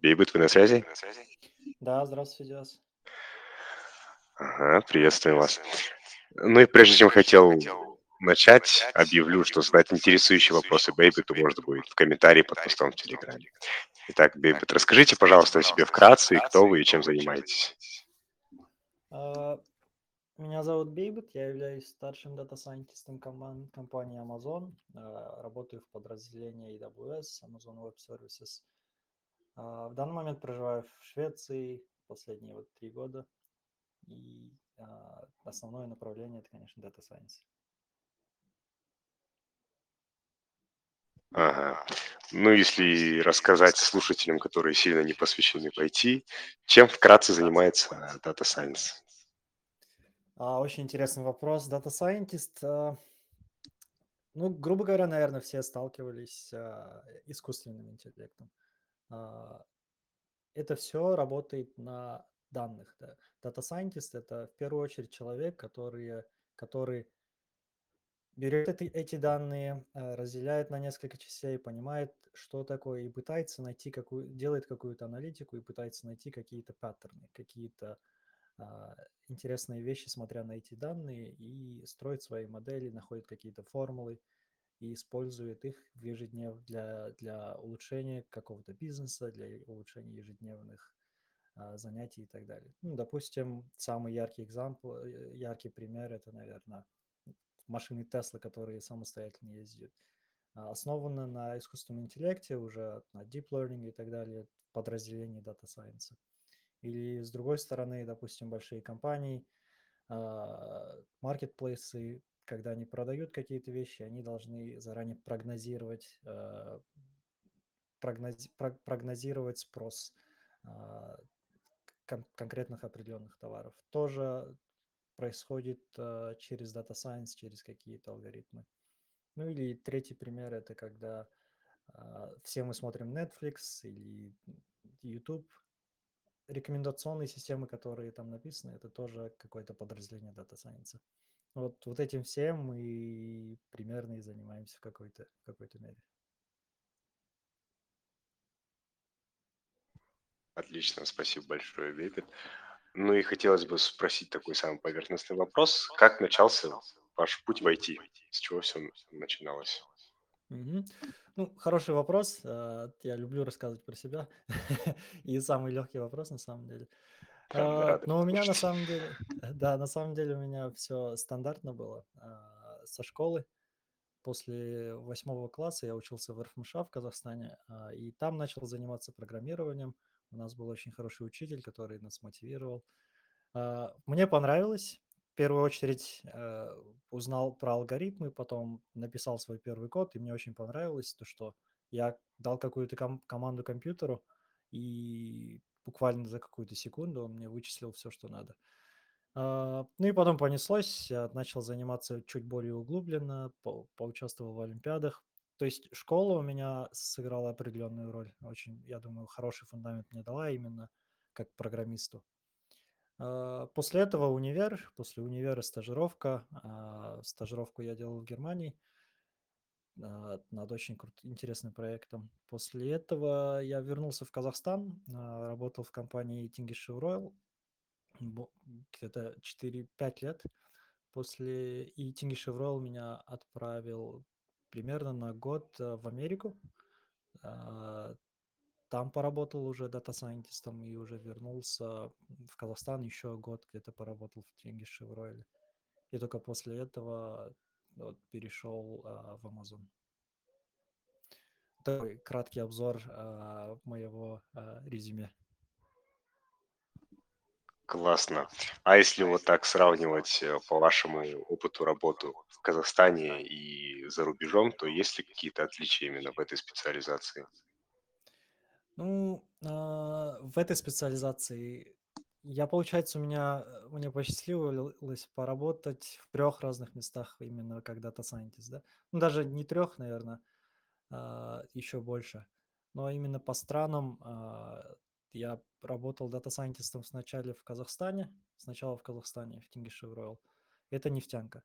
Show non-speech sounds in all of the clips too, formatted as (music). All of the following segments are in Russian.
Бейбут, вы на связи? Да, здравствуйте, Диас. Ага, приветствуем вас. Ну и прежде чем хотел начать, объявлю, что задать интересующие вопросы Бейбуту можно будет в комментарии под постом в Телеграме. Итак, Бейбут, расскажите, пожалуйста, о себе вкратце, и кто вы и чем занимаетесь. А, Меня зовут Бейбут, я являюсь старшим дата-сайентистом компании Amazon. а, Работаю в подразделении AWS, Amazon Web Services. А, В данный момент проживаю в Швеции последние вот три года. И а, основное направление это, конечно, Data Science. Ага. Ну, если рассказать слушателям, которые сильно не посвящены в IT, чем вкратце занимается Data Science? А, Очень интересный вопрос. Data Scientist, ну, грубо говоря, наверное, все сталкивались с искусственным интеллектом. А, Это все работает на данных. Да. Data Scientist– это в первую очередь человек, который, который берет эти, эти данные, а, разделяет на несколько частей, понимает, что такое, и пытается найти какую, делает какую-то аналитику и пытается найти какие-то паттерны, какие-то а, интересные вещи, смотря на эти данные, и строит свои модели, находит какие-то формулы и использует их в ежеднев для, для улучшения какого-то бизнеса, для улучшения ежедневных а, занятий и так далее. Ну, допустим, самый яркий экзампл, э, яркий пример это, наверное, машины Tesla, которые самостоятельно ездят. А, Основано на искусственном интеллекте, уже на deep learning и так далее, подразделении Data Science. Или с другой стороны, допустим, большие компании, маркетплейсы, когда они продают какие-то вещи, они должны заранее прогнозировать, а, прогнози- про- прогнозировать спрос а, кон- конкретных определенных товаров. Тоже происходит а, через Data Science, через какие-то алгоритмы. Ну или третий пример это когда а, все мы смотрим Netflix или YouTube, рекомендационные системы, которые там написаны, это тоже какое-то подразделение Data Science. Вот, вот этим всем мы примерно и занимаемся в какой-то, в какой-то мере. Отлично, спасибо большое, Бейбут. Ну и хотелось бы спросить такой самый поверхностный вопрос. Как начался ваш путь в IT? С чего все начиналось? Мгм. Ну, хороший вопрос. а, Я люблю рассказывать про себя. (laughs) И самый легкий вопрос на самом деле. А, Но у меня на самом деле, (laughs) (laughs) да, на самом деле у меня все стандартно было. А, Со школы после восьмого класса я учился в РФМШ в Казахстане, а, и там начал заниматься программированием. У нас был очень хороший учитель, который нас мотивировал. А, Мне понравилось. В первую очередь э, узнал про алгоритмы, потом написал свой первый код, и мне очень понравилось то, что я дал какую-то ком- команду компьютеру, и буквально за какую-то секунду он мне вычислил все, что надо. А, Ну и потом понеслось, начал заниматься чуть более углубленно, по- поучаствовал в олимпиадах. То есть школа у меня сыграла определенную роль. Очень, я думаю, хороший фундамент мне дала именно как программисту. А, После этого универ, после универа стажировка. А, Стажировку я делал в Германии над очень крут- интересным проектом. После этого я вернулся в Казахстан, а, работал в компании Tingish Royal где-то 4-5 лет. После и Tingish Royal меня отправил примерно на год а, в Америку. А, Там поработал уже дата-сайентистом и уже вернулся в Казахстан, еще год где-то поработал в Тинге Шевройле. И только после этого вот, перешел а, в Amazon. Такой краткий обзор а, моего а, резюме. Классно. А если вот так сравнивать э, по вашему опыту работы в Казахстане и за рубежом, то есть ли какие-то отличия именно в этой специализации? Ну, а, в этой специализации я, получается, у меня мне посчастливилось поработать в трех разных местах именно как data scientist, да? Ну, даже не трех, наверное, еще больше. Но именно по странам а, я работал data scientist ом сначала в Казахстане, сначала в Казахстане, в Тенгизшевройл. Это нефтянка.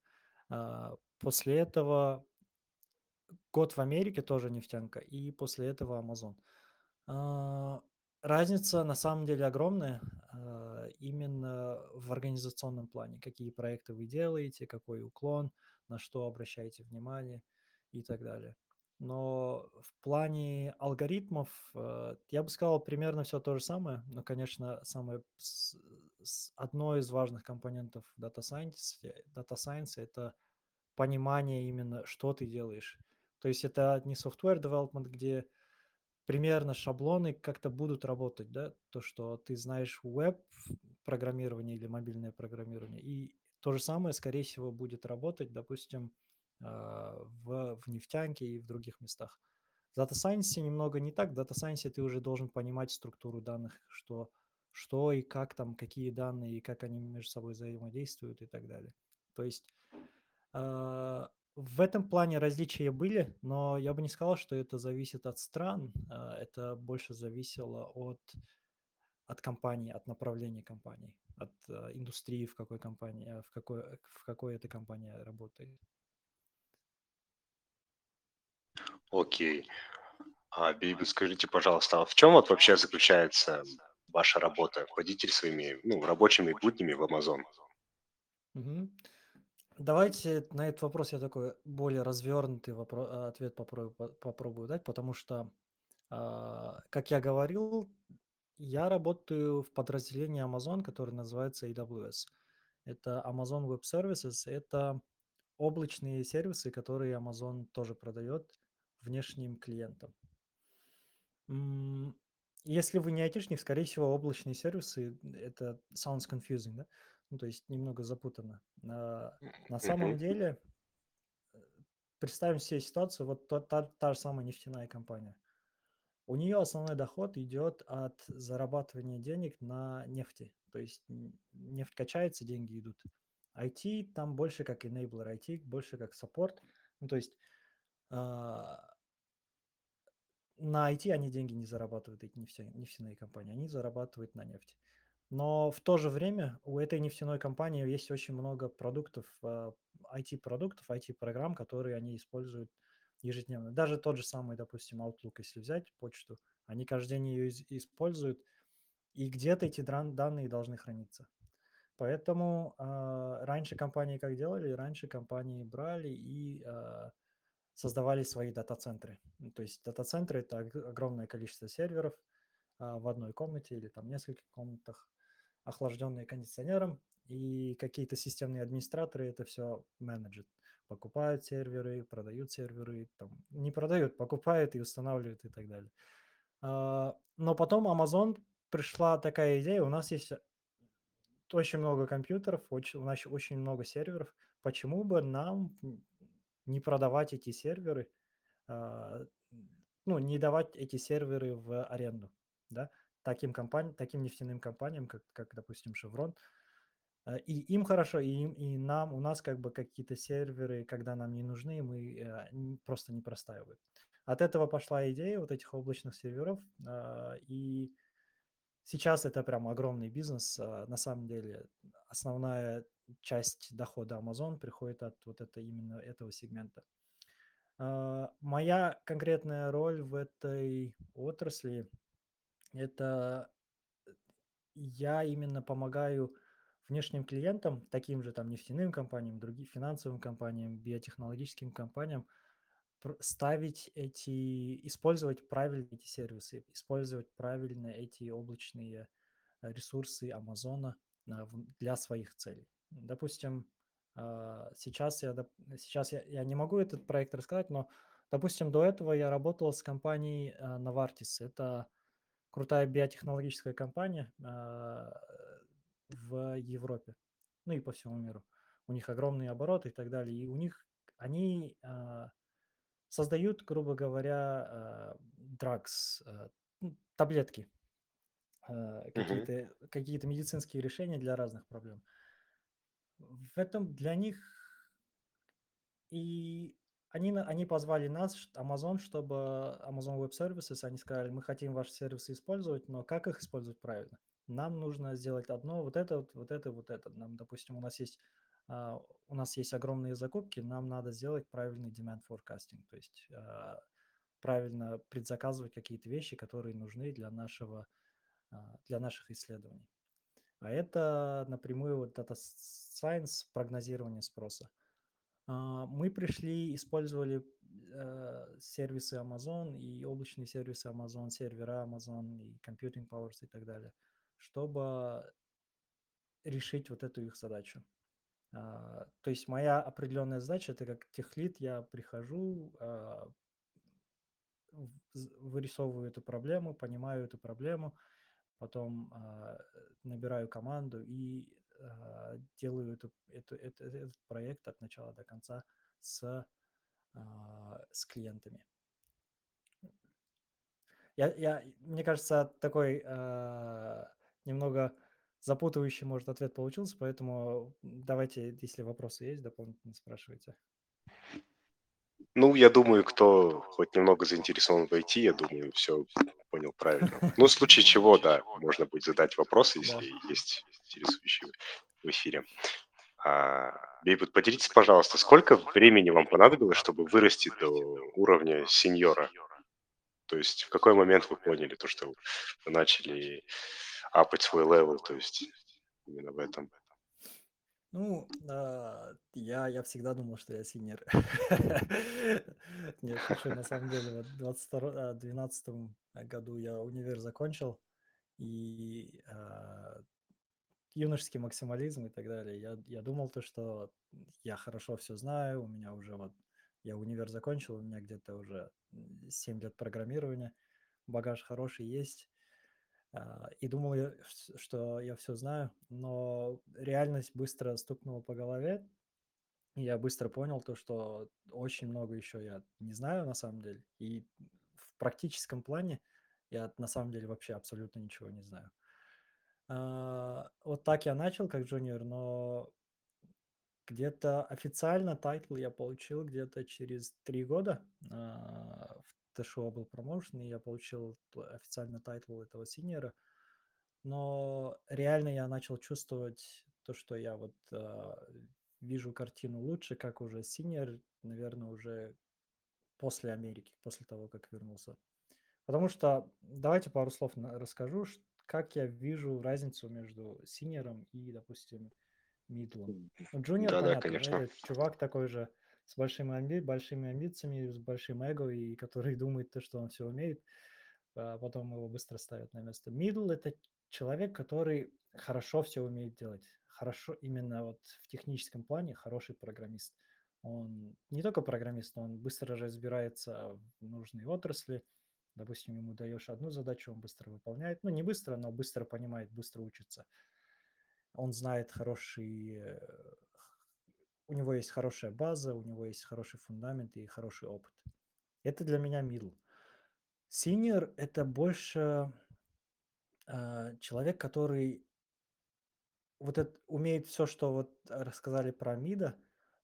А, После этого год в Америке тоже нефтянка, и после этого Amazon. Разница на самом деле огромная а, именно в организационном плане. Какие проекты вы делаете, какой уклон, на что обращаете внимание и так далее. Но в плане алгоритмов э, я бы сказал примерно все то же самое, но, конечно, самое одно из важных компонентов Data Science, Data Science это понимание именно, что ты делаешь. То есть это не software development, где примерно шаблоны как-то будут работать, да, то, что ты знаешь веб-программирование или мобильное программирование, и то же самое, скорее всего, будет работать, допустим, а, в, в нефтянке и в других местах. В Data Science немного не так. В Data Science ты уже должен понимать структуру данных, что, что и как там, какие данные, и как они между собой взаимодействуют и так далее. То есть а, в этом плане различия были, но я бы не сказал, что это зависит от стран. а, Это больше зависело от, от компании, от направления компании, от а, индустрии, в какой компании, а, в какой, в какой эта компания работает. Окей. А, Бейбл, скажите, пожалуйста, а в чем вот вообще заключается ваша работа? Водитель своими, ну, рабочими буднями в Amazon? Мгм. Давайте на этот вопрос я такой более развернутый вопро- ответ попробую, по- попробую дать, потому что, а, как я говорил, я работаю в подразделении Amazon, который называется AWS. Это Amazon Web Services, это облачные сервисы, которые Amazon тоже продает внешним клиентам. Если вы не айтишник, скорее всего, облачные сервисы, это sounds confusing, да? Ну, то есть немного запутанно. На, на самом деле, представим себе ситуацию, вот та, та, та же самая нефтяная компания. У нее основной доход идет от зарабатывания денег на нефти. То есть нефть качается, деньги идут. IT там больше как enabler, IT больше как support. Ну, то есть а, на IT они деньги не зарабатывают, эти нефтя- нефтяные компании, они зарабатывают на нефти. Но в то же время у этой нефтяной компании есть очень много продуктов, а, IT-продуктов, IT-программ, которые они используют ежедневно. Даже тот же самый, допустим, Outlook, если взять почту, они каждый день ее используют, и где-то эти данные должны храниться. Поэтому а, раньше компании как делали? Раньше компании брали и а, создавали свои дата-центры. Ну, То есть дата-центры– это ог- огромное количество серверов а, в одной комнате или там нескольких комнатах, охлажденные кондиционером, и какие-то системные администраторы это все менеджат. Покупают серверы, продают серверы, там, не продают, покупают и устанавливают и так далее. А, Но потом Amazon пришла такая идея, у нас есть очень много компьютеров, очень, у нас очень много серверов. Почему бы нам не продавать эти серверы, а, ну, не давать эти серверы в аренду, да, таким компаниям, таким нефтяным компаниям, как, как допустим, Chevron. А, И им хорошо, и, им, и нам, у нас как бы какие-то серверы, когда нам не нужны, мы э, просто не простаивают. От этого пошла идея вот этих облачных серверов, а, и Сейчас это прям огромный бизнес. На самом деле основная часть дохода Amazon приходит от вот это именно этого сегмента. Моя конкретная роль в этой отрасли– это я именно помогаю внешним клиентам, таким же там нефтяным компаниям, другим финансовым компаниям, биотехнологическим компаниям, ставить эти, использовать правильно эти сервисы, использовать правильно эти облачные э, ресурсы Амазона в- для своих целей. Допустим, сейчас я, сейчас я, я не могу этот проект рассказать, но, допустим, до этого я работал с компанией Novartis. Это крутая биотехнологическая компания а, в Европе, ну и по всему миру. У них огромные обороты и так далее. И у них они а, создают, грубо говоря, drugs, а, ну, таблетки, а, Мгм. какие-то какие медицинские решения для разных проблем. В этом для них и они, они позвали нас, Amazon, чтобы Amazon Web Services, они сказали, мы хотим ваши сервисы использовать, но как их использовать правильно? Нам нужно сделать одно, вот это, вот, вот это, вот это. Нам, допустим, у нас есть а, у нас есть огромные закупки, нам надо сделать правильный demand forecasting, то есть а, правильно предзаказывать какие-то вещи, которые нужны для нашего а, для наших исследований. А это напрямую вот Data Science, прогнозирование спроса. А, мы пришли, использовали э, сервисы Amazon и облачные сервисы Amazon, сервера Amazon и Computing Powers и так далее, чтобы решить вот эту их задачу. А, то есть моя определенная задача, это как техлит, я прихожу, а, вырисовываю эту проблему, понимаю эту проблему, потом набираю команду и делаю эту, эту, эту, этот проект от начала до конца с, с клиентами. Я, я, мне кажется, такой немного запутывающий, может, ответ получился, поэтому давайте, если вопросы есть, дополнительно спрашивайте. Ну, я думаю, кто хоть немного заинтересован в IT, я думаю, все понял правильно. Ну, в случае чего, да, можно будет задать вопросы, если есть интересующие в эфире. А, Бейбит, поделитесь, пожалуйста, сколько времени вам понадобилось, чтобы вырасти до уровня сеньора? То есть в какой момент вы поняли то, что вы начали апать свой level, то есть именно в этом? Ну, а, я, я всегда думал, что я синер. (laughs) Нет, шучу, на самом деле, в 2012 году я универ закончил, и а, юношеский максимализм и так далее. Я, я думал то, что я хорошо все знаю, у меня уже вот, я универ закончил, у меня где-то уже 7 лет программирования, багаж хороший есть, а, и думал, что я все знаю, но реальность быстро стукнула по голове, я быстро понял то, что очень много еще я не знаю на самом деле. И в практическом плане я на самом деле вообще абсолютно ничего не знаю. А, вот так я начал как junior, но где-то официально title я получил где-то через три года. А, ТШО был промоушен, и я получил официально title этого senior а. Но реально я начал чувствовать то, что я вот э, вижу картину лучше, как уже senior, наверное, уже после Америки, после того, как вернулся. Потому что, давайте пару слов расскажу, как я вижу разницу между senior ом и, допустим, мидлом. Ну, junior, да, понятно, да, конечно. это чувак такой же, с большими, амби... большими амбициями, с большим эго, и который (laughs) думает то, что он все умеет, а потом его быстро ставят на место. Мидл – это человек, который хорошо все умеет делать. Хорошо именно вот в техническом плане хороший программист. Он не только программист, он быстро разбирается в нужной отрасли. Допустим, ему даешь одну задачу, он быстро выполняет. Ну, не быстро, но быстро понимает, быстро учится. Он знает хороший у него есть хорошая база, у него есть хороший фундамент и хороший опыт. Это для меня middle. Senior – это больше э, человек, который вот это, умеет все, что вот рассказали про мида,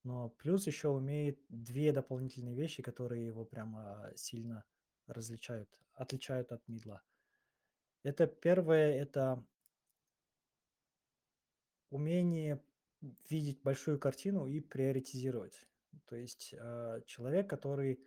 но плюс еще умеет две дополнительные вещи, которые его прямо сильно различают, отличают от мидла. Это первое, это умение видеть большую картину и приоритизировать. То есть э, человек, который,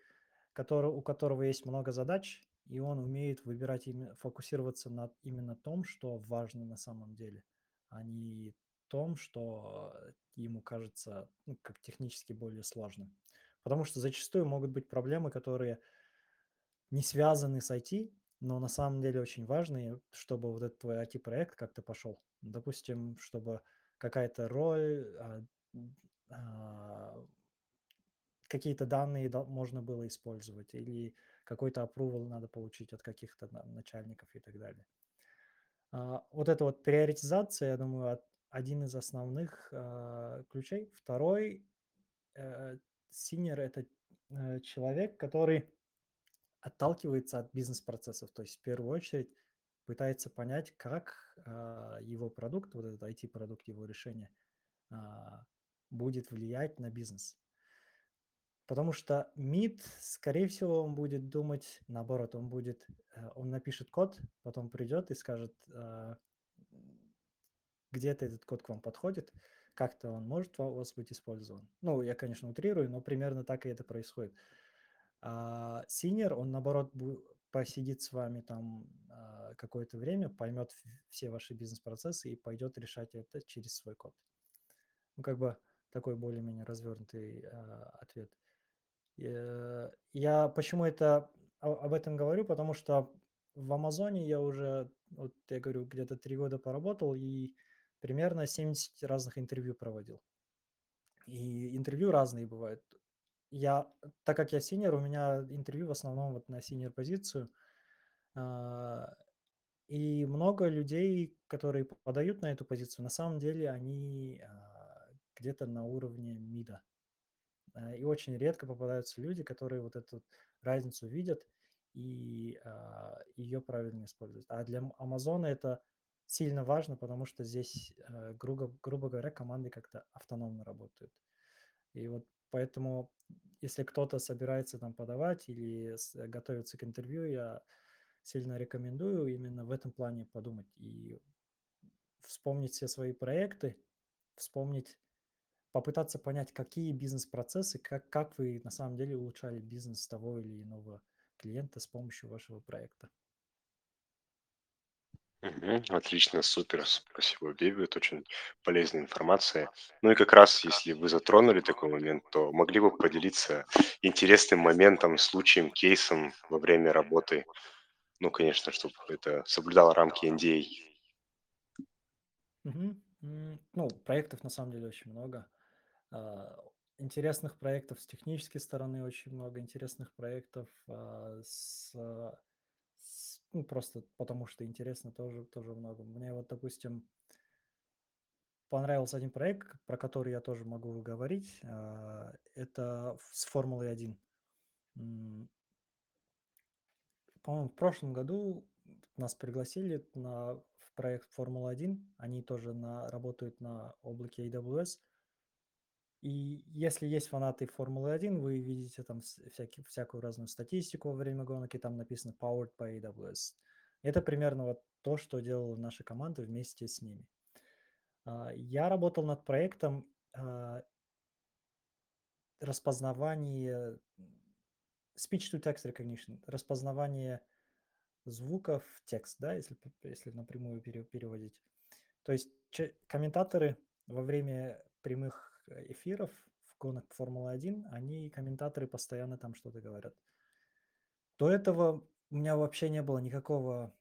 который, у которого есть много задач, и он умеет выбирать, именно, фокусироваться на именно том, что важно на самом деле, а не том, что ему кажется ну, как технически более сложным. Потому что зачастую могут быть проблемы, которые не связаны с IT, но на самом деле очень важные, чтобы вот этот твой IT-проект как-то пошел. Допустим, чтобы какая-то роль, а, а, какие-то данные можно было использовать или какой-то approval надо получить от каких-то начальников и так далее. А, вот эта вот приоритизация, я думаю, один из основных ключей. Второй, э, senior – это э, человек, который отталкивается от бизнес-процессов, то есть в первую очередь пытается понять, как а, его продукт, вот этот IT-продукт, его решение а, будет влиять на бизнес. Потому что МИД, скорее всего, он будет думать наоборот, он будет, э, он напишет код, потом придет и скажет, а, где-то этот код к вам подходит, как-то он может у вас быть использован. Ну, я, конечно, утрирую, но примерно так и это происходит. А senior, он наоборот посидит с вами там какое-то время, поймет все ваши бизнес-процессы и пойдет решать это через свой код. Ну, как бы такой более-менее развернутый а, ответ. Э, я почему это об этом говорю, потому что в Амазоне я уже, вот я говорю, где-то три года поработал и примерно 70 разных интервью проводил. И интервью разные бывают. Я, так как я senior, у меня интервью в основном вот на senior позицию. И много людей, которые подают на эту позицию, на самом деле они а, где-то на уровне мида. А, и очень редко попадаются люди, которые вот эту разницу видят и а, ее правильно используют. А для Амазона это сильно важно, потому что здесь, а, грубо, грубо говоря, команды как-то автономно работают. И вот поэтому, если кто-то собирается там подавать или готовится к интервью, я сильно рекомендую именно в этом плане подумать и вспомнить все свои проекты, вспомнить попытаться понять, какие бизнес-процессы, как, как вы на самом деле улучшали бизнес того или иного клиента с помощью вашего проекта. Мгм. Отлично, супер. Спасибо, Биби. Это очень полезная информация. Ну и как раз, если вы затронули такой момент, то могли бы поделиться интересным моментом, случаем, кейсом во время работы. Ну, конечно, чтобы это соблюдало рамки NDA. Мгм. М, Ну, проектов на самом деле очень много. А, Интересных проектов с технической стороны очень много, интересных проектов а, с, с- ну, просто потому что интересно тоже, тоже много. Мне вот, допустим, понравился один проект, про который я тоже могу говорить. а, Это с Формулой 1. По-моему, в прошлом году нас пригласили на, в проект Формула-1. Они тоже на, работают на облаке AWS. И если есть фанаты Формулы-1, вы видите там всякий, всякую разную статистику во время гонок, и там написано Powered by AWS. Это примерно вот то, что делала наша команда вместе с ними. А, Я работал над проектом а, распознавания speech-to-text recognition, распознавание звуков в текст, да, если, если напрямую пере- переводить. То есть комментаторы во время прямых э, эфиров в гонок Формулы-1, они, комментаторы, постоянно там что-то говорят. До этого у меня вообще не было никакого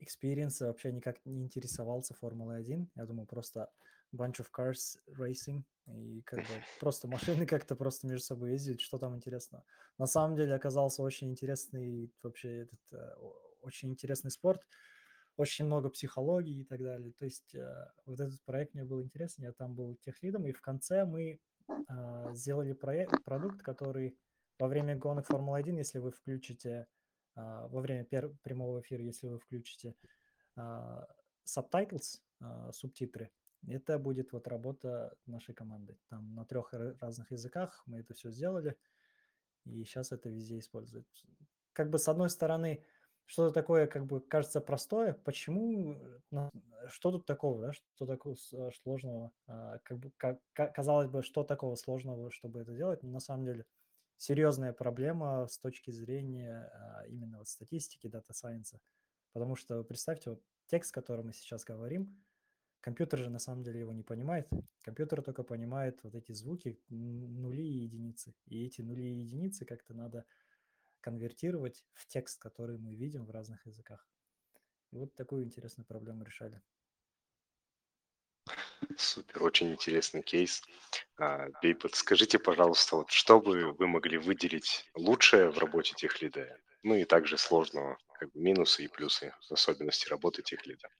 experience а, вообще никак не интересовался Формулой-1. Я думал, просто bunch of cars racing, и как бы просто машины (laughs) как-то просто между собой ездят, что там интересно. На самом деле оказался очень интересный вообще этот, э, очень интересный спорт, очень много психологии и так далее. То есть э, вот этот проект мне был интересен, я там был техлидом, и в конце мы а, сделали проект, продукт, который во время гонок Формулы-1, если вы включите, во время прямого эфира, если вы включите subtitles, субтитры, это будет вот работа нашей команды. Там на трех разных языках мы это все сделали, и сейчас это везде используют. Как бы с одной стороны, что-то такое, как бы кажется простое, почему, что тут такого, да, что такого сложного, А, как бы, как, ка- казалось бы, что такого сложного, чтобы это делать, но на самом деле серьезная проблема с точки зрения а, именно вот статистики, дата сайенса, потому что представьте, вот текст, о котором мы сейчас говорим, компьютер же на самом деле его не понимает, компьютер только понимает вот эти звуки, нули и единицы, и эти нули и единицы как-то надо конвертировать в текст, который мы видим в разных языках. И вот такую интересную проблему решали. Супер, очень интересный кейс. А, Бей, подскажите, пожалуйста, вот что бы вы могли выделить лучшее в работе техлида, ну и также сложного, как бы минусы и плюсы, особенности работы техлида?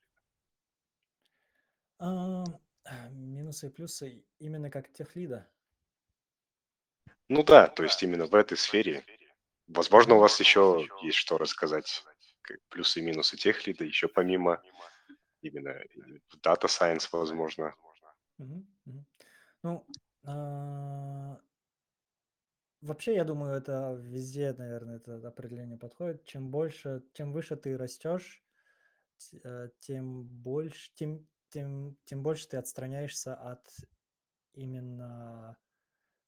А, минусы и плюсы именно как техлида. Ну да, то есть именно в этой сфере. Возможно, у вас еще есть что рассказать, плюсы и минусы техлида, еще помимо именно дата сайенс, возможно. Мгм, мгм. Ну, а, вообще, я думаю, это везде, наверное, это определение подходит. Чем больше, чем выше ты растешь, э, тем больше, тем, тем, тем больше ты отстраняешься от именно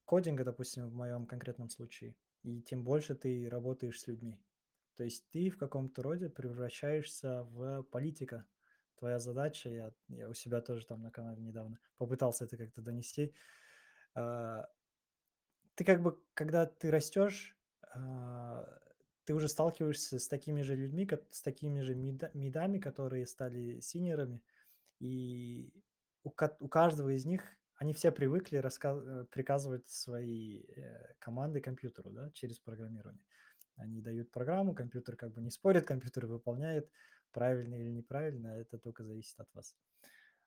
кодинга, допустим, в моем конкретном случае, и тем больше ты работаешь с людьми. То есть ты в каком-то роде превращаешься в политика. Твоя задача, я, я у себя тоже там на канале недавно попытался это как-то донести. а, Ты как бы, когда ты растешь, а, ты уже сталкиваешься с такими же людьми, с такими же мида- мидами, которые стали синерами, и у, у каждого из них они все привыкли э, приказывать свои э, команды компьютеру, да, через программирование. Они дают программу, компьютер как бы не спорит, компьютер выполняет, правильно или неправильно, это только зависит от вас.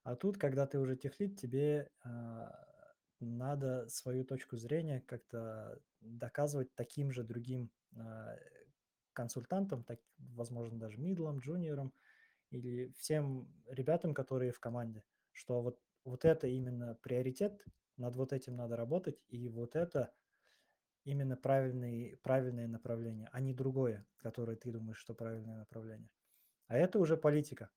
А тут, когда ты уже техлит, тебе а, надо свою точку зрения как-то доказывать таким же другим а, консультантам, так, возможно, даже мидлам, джуниорам или всем ребятам, которые в команде, что вот, вот это именно приоритет, над вот этим надо работать, и вот это именно правильный, правильное направление, а не другое, которое ты думаешь, что правильное направление. А это уже политика.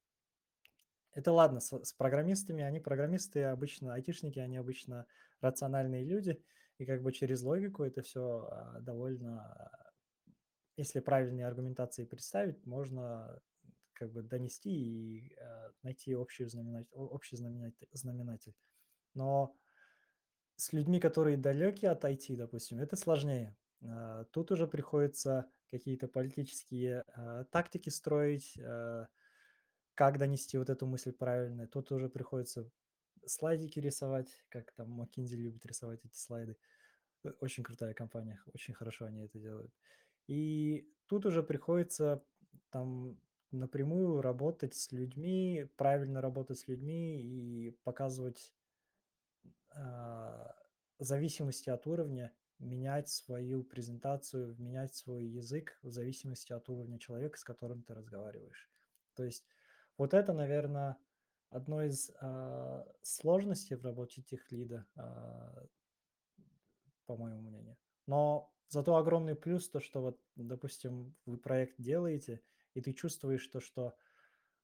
Это ладно, с, с программистами, они программисты обычно, айтишники, они обычно рациональные люди, и как бы через логику это все а, довольно, а, если правильные аргументации представить, можно как бы донести и а, найти общий знаменатель, общий знаменатель, знаменатель. Но с людьми, которые далеки от IT, допустим, это сложнее. А, Тут уже приходится какие-то политические а, тактики строить, как донести вот эту мысль правильно. Тут уже приходится слайдики рисовать, как там McKinsey любит рисовать эти слайды. Э, Очень крутая компания, очень хорошо они это делают. И тут уже приходится там напрямую работать с людьми, правильно работать с людьми и показывать в зависимости от уровня менять свою презентацию, менять свой язык в зависимости от уровня человека, с которым ты разговариваешь. То есть вот это, наверное, одно из а, сложностей в работе техлида, а, по моему мнению. Но зато огромный плюс то, что вот, допустим, вы проект делаете, и ты чувствуешь то, что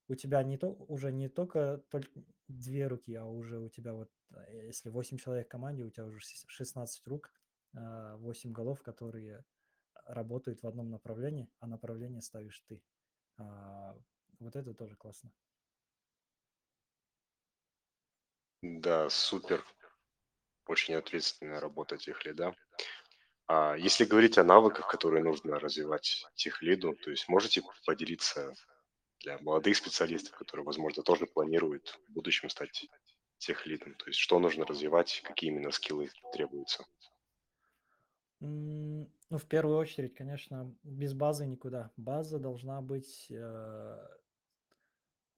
у тебя не то, уже не только, только две руки, а уже у тебя вот, э, если 8 человек в команде, у тебя уже 16 рук, 8 голов, которые работают в одном направлении, а направление ставишь ты. А, Вот это тоже классно. Да, супер. Очень ответственная работа техлида. А если говорить о навыках, которые нужно развивать техлиду, то есть можете поделиться для молодых специалистов, которые, возможно, тоже планируют в будущем стать техлидом, то есть что нужно развивать, какие именно скиллы требуются? Ну, в первую очередь, конечно, без базы никуда. База должна быть э,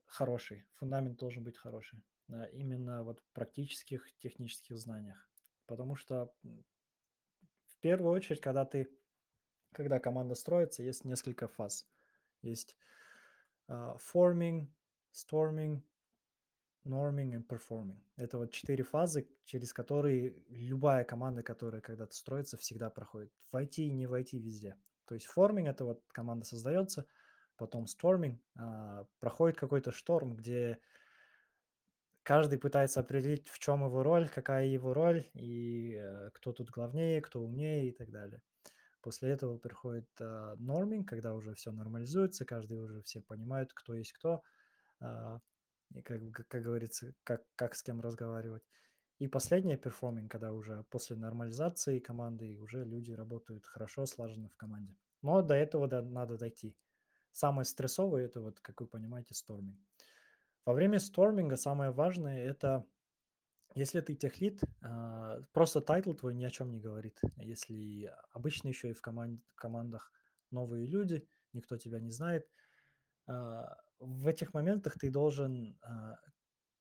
хороший, фундамент должен быть хороший. э, Именно вот в практических технических знаниях. Потому что в первую очередь, когда ты, когда команда строится, есть несколько фаз. Есть а, forming, storming, norming и performing. Это вот четыре фазы, через которые любая команда, которая когда-то строится, всегда проходит. В IT и не в IT везде. То есть forming это вот команда создается, потом storming а, проходит какой-то шторм, где каждый пытается определить, в чем его роль, какая его роль, и э, кто тут главнее, кто умнее и так далее. После этого приходит э, норминг, когда уже все нормализуется, каждый уже все понимают, кто есть кто, а, и как, как говорится, как, как с кем разговаривать. И последнее перформинг, когда уже после нормализации команды уже люди работают хорошо, слаженно в команде. Но до этого да, надо дойти. Самое стрессовое это вот, как вы понимаете, storming. Во время storming а самое важное это если ты tech lead, а, просто title твой ни о чем не говорит. Если обычно еще и в команд, командах новые люди, никто тебя не знает, а, в этих моментах ты должен... а,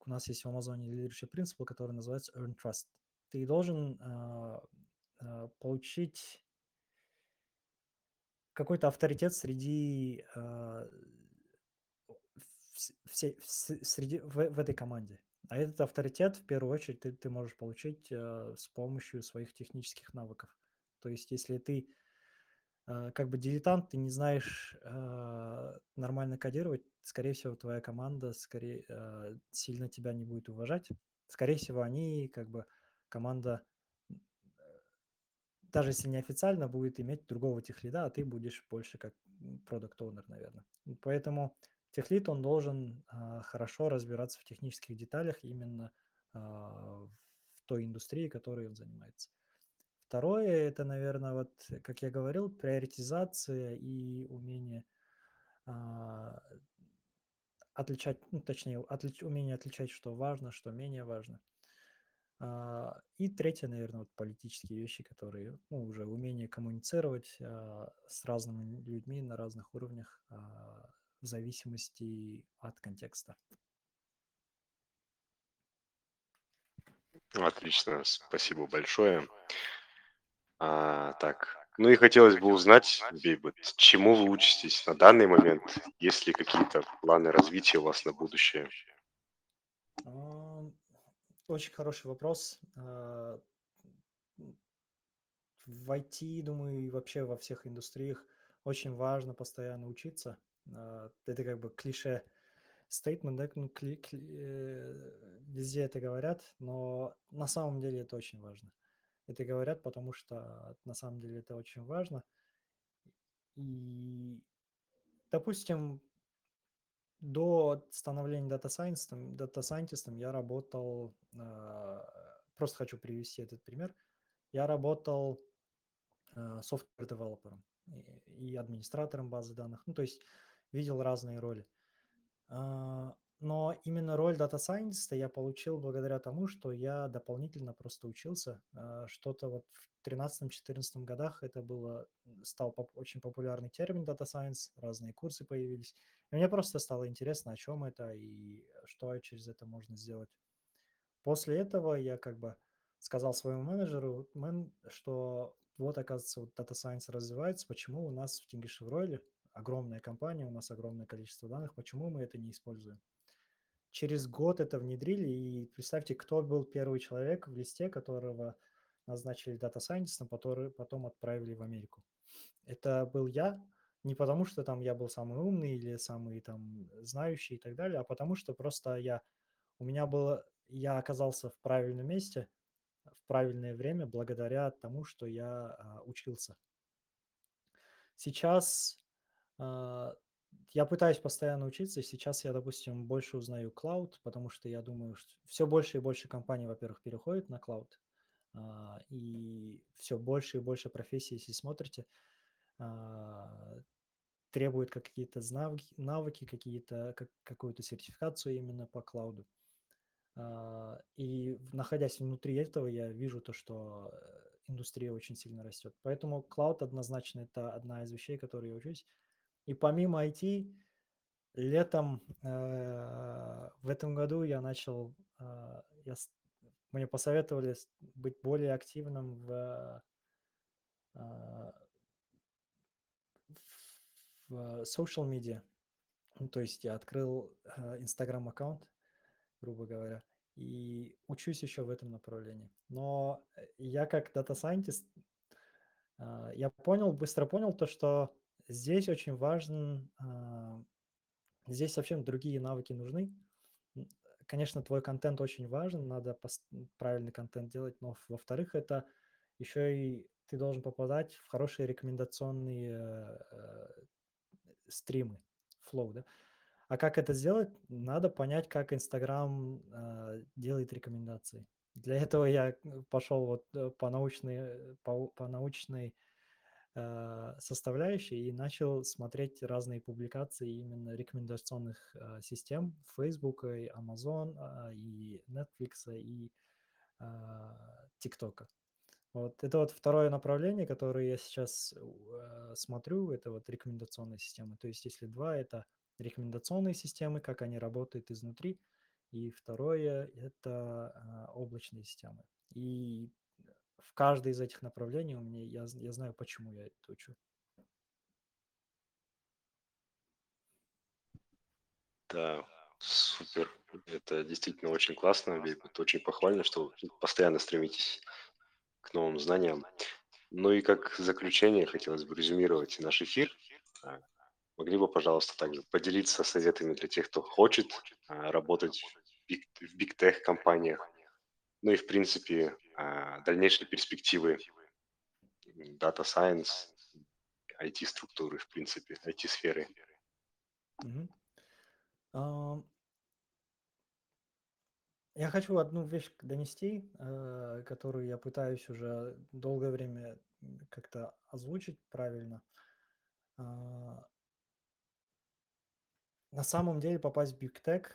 У нас есть в Amazon Leadership Principle, который называется Earn Trust. Ты должен получить какой-то авторитет среди вс- все, вс- среди в, в этой команде. А этот авторитет, в первую очередь, ты, ты можешь получить э, с помощью своих технических навыков. То есть, если ты э, как бы дилетант, ты не знаешь э, нормально кодировать, скорее всего, твоя команда скорее э, сильно тебя не будет уважать. Скорее всего, они как бы команда даже если неофициально будет иметь другого техлида, а ты будешь больше как продукт owner, наверное. Поэтому техлит, он должен а, хорошо разбираться в технических деталях именно а, в той индустрии, которой он занимается. Второе, это, наверное, вот, как я говорил, приоритизация и умение а, отличать, ну, точнее, отлич, умение отличать, что важно, что менее важно. И третье, наверное, вот политические вещи, которые, ну, уже умение коммуницировать с разными людьми на разных уровнях в зависимости от контекста. Отлично, спасибо большое. А, так, ну и хотелось бы узнать, Бейбут, чему вы учитесь на данный момент? Есть ли какие-то планы развития у вас на будущее? Очень хороший вопрос. В IT, думаю, и вообще во всех индустриях очень важно постоянно учиться. Это как бы клише стейтмент, да, ну, кли, кли, э, везде это говорят, но на самом деле это очень важно. Это говорят, потому что на самом деле это очень важно. И, допустим, до становления data scientist ом, data scientist ом я работал, э, просто хочу привести этот пример, я работал software developer ом и, и администратором базы данных, ну, то есть видел разные роли. А, но именно роль data scientist а я получил благодаря тому, что я дополнительно просто учился. А, что-то вот в 13-14 годах это было, стал поп- очень популярный термин дата сайенс, разные курсы появились. И мне просто стало интересно, о чем это и что через это можно сделать. После этого я как бы сказал своему менеджеру, мен, что вот, оказывается, вот Data Science развивается, почему у нас в Тингишевройле огромная компания, у нас огромное количество данных, почему мы это не используем? Через год это внедрили, и представьте, кто был первый человек в листе, которого назначили дата-сайентистом, который потом отправили в Америку. Это был я, не потому что там я был самый умный или самый там знающий и так далее, а потому что просто я, у меня было, я оказался в правильном месте, в правильное время благодаря тому, что я а, учился. Сейчас я пытаюсь постоянно учиться. Сейчас я, допустим, больше узнаю клауд, потому что я думаю, что все больше и больше компаний, во-первых, переходят на клауд. А, и все больше и больше профессий, если смотрите, а, требуют какие-то навыки, какие-то, как, какую-то сертификацию именно по клауду. И находясь внутри этого, я вижу то, что э, индустрия очень сильно растет. Поэтому клауд однозначно это одна из вещей, которые я учусь. И помимо IT, летом э, в этом году я начал, э, я, мне посоветовали быть более активным в, э, в social media. Ну, то есть я открыл э, Instagram аккаунт, грубо говоря, и учусь еще в этом направлении. Но я как data scientist, э, я понял, быстро понял то, что Здесь очень важен, а, здесь совсем другие навыки нужны. Конечно, твой контент очень важен, надо правильный контент делать, но во-вторых, это еще и ты должен попадать в хорошие рекомендационные э, стримы, флоу, да. А как это сделать? Надо понять, как Инстаграм э, делает рекомендации. Для этого я пошел вот э, по научной, по, по научной Э, составляющей и начал смотреть разные публикации именно рекомендационных э, систем Facebook, и Amazon, а, и Netflix, и TikTok. Вот это вот второе направление, которое я сейчас э, смотрю, это вот рекомендационные системы. То есть если два, это рекомендационные системы, как они работают изнутри, и второе – это э, облачные системы. И в каждой из этих направлений у меня, я, я знаю, почему я это учу. Да, супер. Это действительно очень классно. Это очень похвально, что постоянно стремитесь к новым знаниям. Ну и как заключение хотелось бы резюмировать наш эфир. А, могли бы, пожалуйста, также поделиться советами для тех, кто хочет а, работать в биг-тех компаниях, ну и, в принципе, дальнейшие перспективы Data Science IT-структуры, в принципе, IT-сферы? Я хочу одну вещь донести, э, которую я пытаюсь уже долгое время как-то озвучить правильно. А на самом деле попасть в Big Tech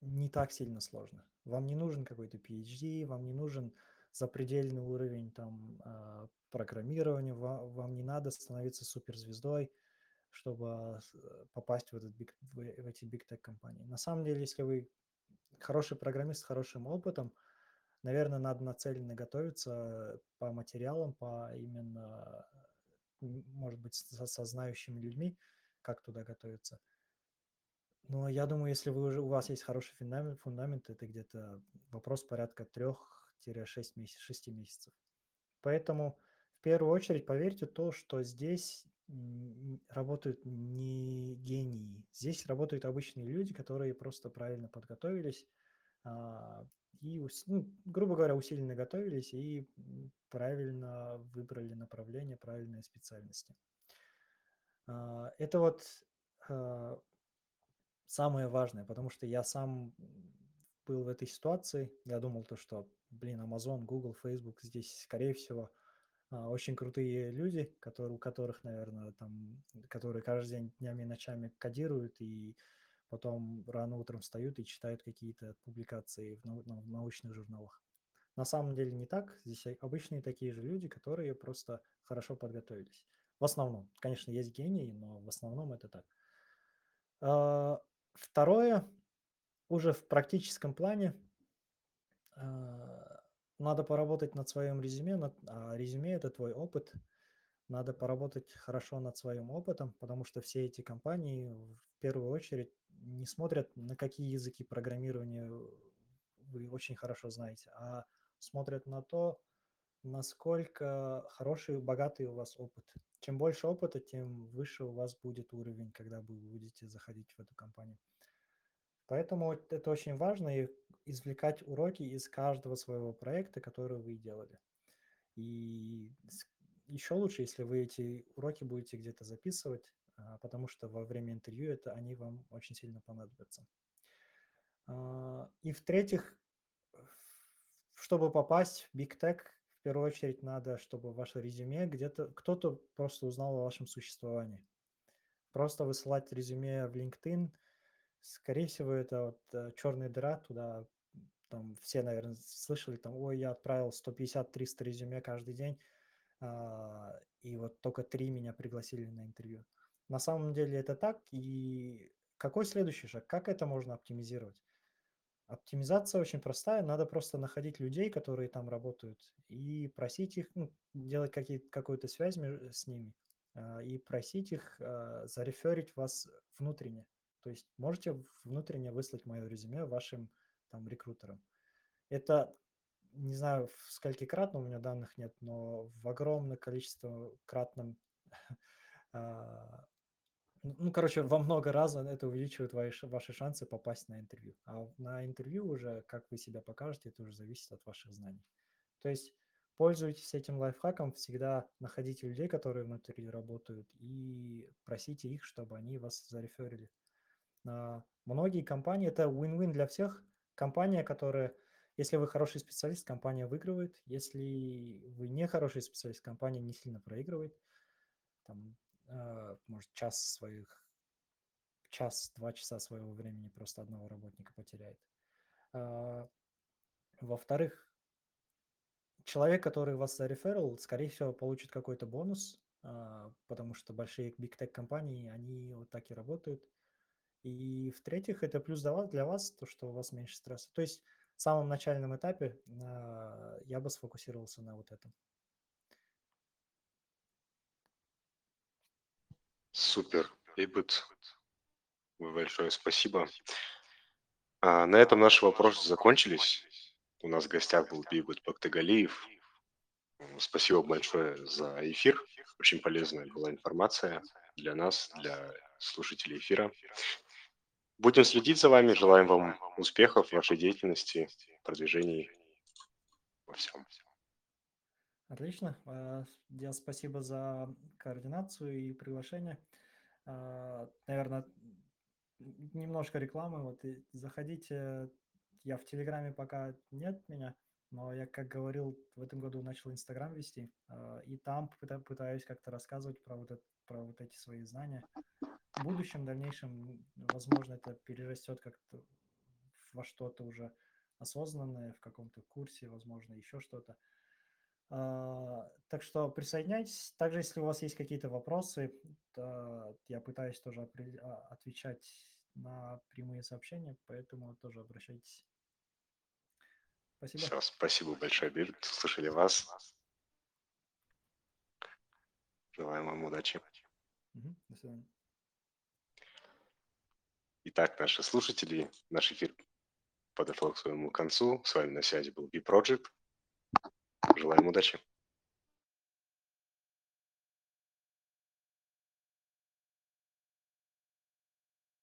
не так сильно сложно. Вам не нужен какой-то PhD, вам не нужен запредельный уровень там а, программирования, вам, вам не надо становиться суперзвездой, чтобы попасть в, этот big, в, эти Big Tech компании. На самом деле, если вы хороший программист с хорошим опытом, наверное, надо нацеленно готовиться по материалам, по именно, может быть, со, со знающими людьми, как туда готовиться. Но я думаю, если вы уже, у вас есть хороший фундамент, фундамент это где-то вопрос порядка 3-6 месяцев, 6 месяцев. Поэтому в первую очередь поверьте то, что здесь работают не гении. Здесь работают обычные люди, которые просто правильно подготовились а, и, ну, грубо говоря, усиленно готовились и правильно выбрали направление, правильные специальности. А, это вот а, самое важное, потому что я сам был в этой ситуации. Я думал то, что, блин, Amazon, Google, Facebook здесь, скорее всего, а, очень крутые люди, которые, у которых, наверное, там, которые каждый день днями и ночами кодируют и потом рано утром встают и читают какие-то публикации в, нау- в научных журналах. На самом деле не так. Здесь обычные такие же люди, которые просто хорошо подготовились. В основном. Конечно, есть гении, но в основном это так. А, второе, уже в практическом плане, а, надо поработать над своим резюме, над, а резюме это твой опыт. Надо поработать хорошо над своим опытом, потому что все эти компании в первую очередь не смотрят, на какие языки программирования вы очень хорошо знаете, а смотрят на то, насколько хороший, богатый у вас опыт. Чем больше опыта, тем выше у вас будет уровень, когда вы будете заходить в эту компанию. Поэтому это очень важно, и извлекать уроки из каждого своего проекта, который вы делали. И еще лучше, если вы эти уроки будете где-то записывать, а, потому что во время интервью это они вам очень сильно понадобятся. А, и в-третьих, чтобы попасть в Big Tech, в первую очередь надо, чтобы ваше резюме где-то кто-то просто узнал о вашем существовании. Просто высылать резюме в LinkedIn, скорее всего, это вот э, черная дыра, туда там все, наверное, слышали, там, ой, я отправил 150-300 резюме каждый день, а, и вот только три меня пригласили на интервью. На самом деле это так, и какой следующий шаг? Как это можно оптимизировать? Оптимизация очень простая, надо просто находить людей, которые там работают, и просить их, ну, делать какую-то связь с ними, а, и просить их а, зареферить вас внутренне. То есть можете внутренне выслать мое резюме вашим там рекрутерам. Это не знаю, в скольки кратно, у меня данных нет, но в огромное количество кратном, (laughs) а, ну, короче, во много раз это увеличивает ваши, ваши шансы попасть на интервью. А на интервью уже, как вы себя покажете, это уже зависит от ваших знаний. То есть пользуйтесь этим лайфхаком, всегда находите людей, которые внутри работают, и просите их, чтобы они вас зареферили. Многие компании, это win-win для всех. Компания, которая, если вы хороший специалист, компания выигрывает. Если вы не хороший специалист, компания не сильно проигрывает. Там, э, может, час своих, час-два часа своего времени просто одного работника потеряет. Э, во-вторых, человек, который вас зареферил, скорее всего, получит какой-то бонус, потому что большие big tech компании, они вот так и работают – и в-третьих, это плюс для вас, то, что у вас меньше стресса. То есть в самом начальном этапе э, я бы сфокусировался на вот этом. Супер, Эйбут. Большое спасибо. А, на этом наши вопросы закончились. У нас в гостях был Бейбут Бактыгалиев. Спасибо большое за эфир. Очень полезная была информация для нас, для слушателей эфира. Будем следить за вами. Желаем вам успехов в вашей деятельности, продвижении во всем. Отлично. А, Я спасибо за координацию и приглашение. Наверное, немножко рекламы. Вот заходите. Я в Телеграме пока нет меня, но я, как говорил, в этом году начал Инстаграм вести, а, и там пыта- пытаюсь как-то рассказывать про вот, это, про вот эти свои знания. В будущем, дальнейшем, возможно, это перерастет как-то во что-то уже осознанное, в каком-то курсе, возможно, еще что-то. А, Так что присоединяйтесь. Также, если у вас есть какие-то вопросы, то я пытаюсь тоже а, отвечать на прямые сообщения, поэтому тоже обращайтесь. Спасибо. Все, спасибо большое, Бейбит. Слышали вас. Желаем вам удачи. Мгм, До свидания. Итак, наши слушатели, наш эфир подошел к своему концу. С вами на связи был B-Project. Желаем удачи.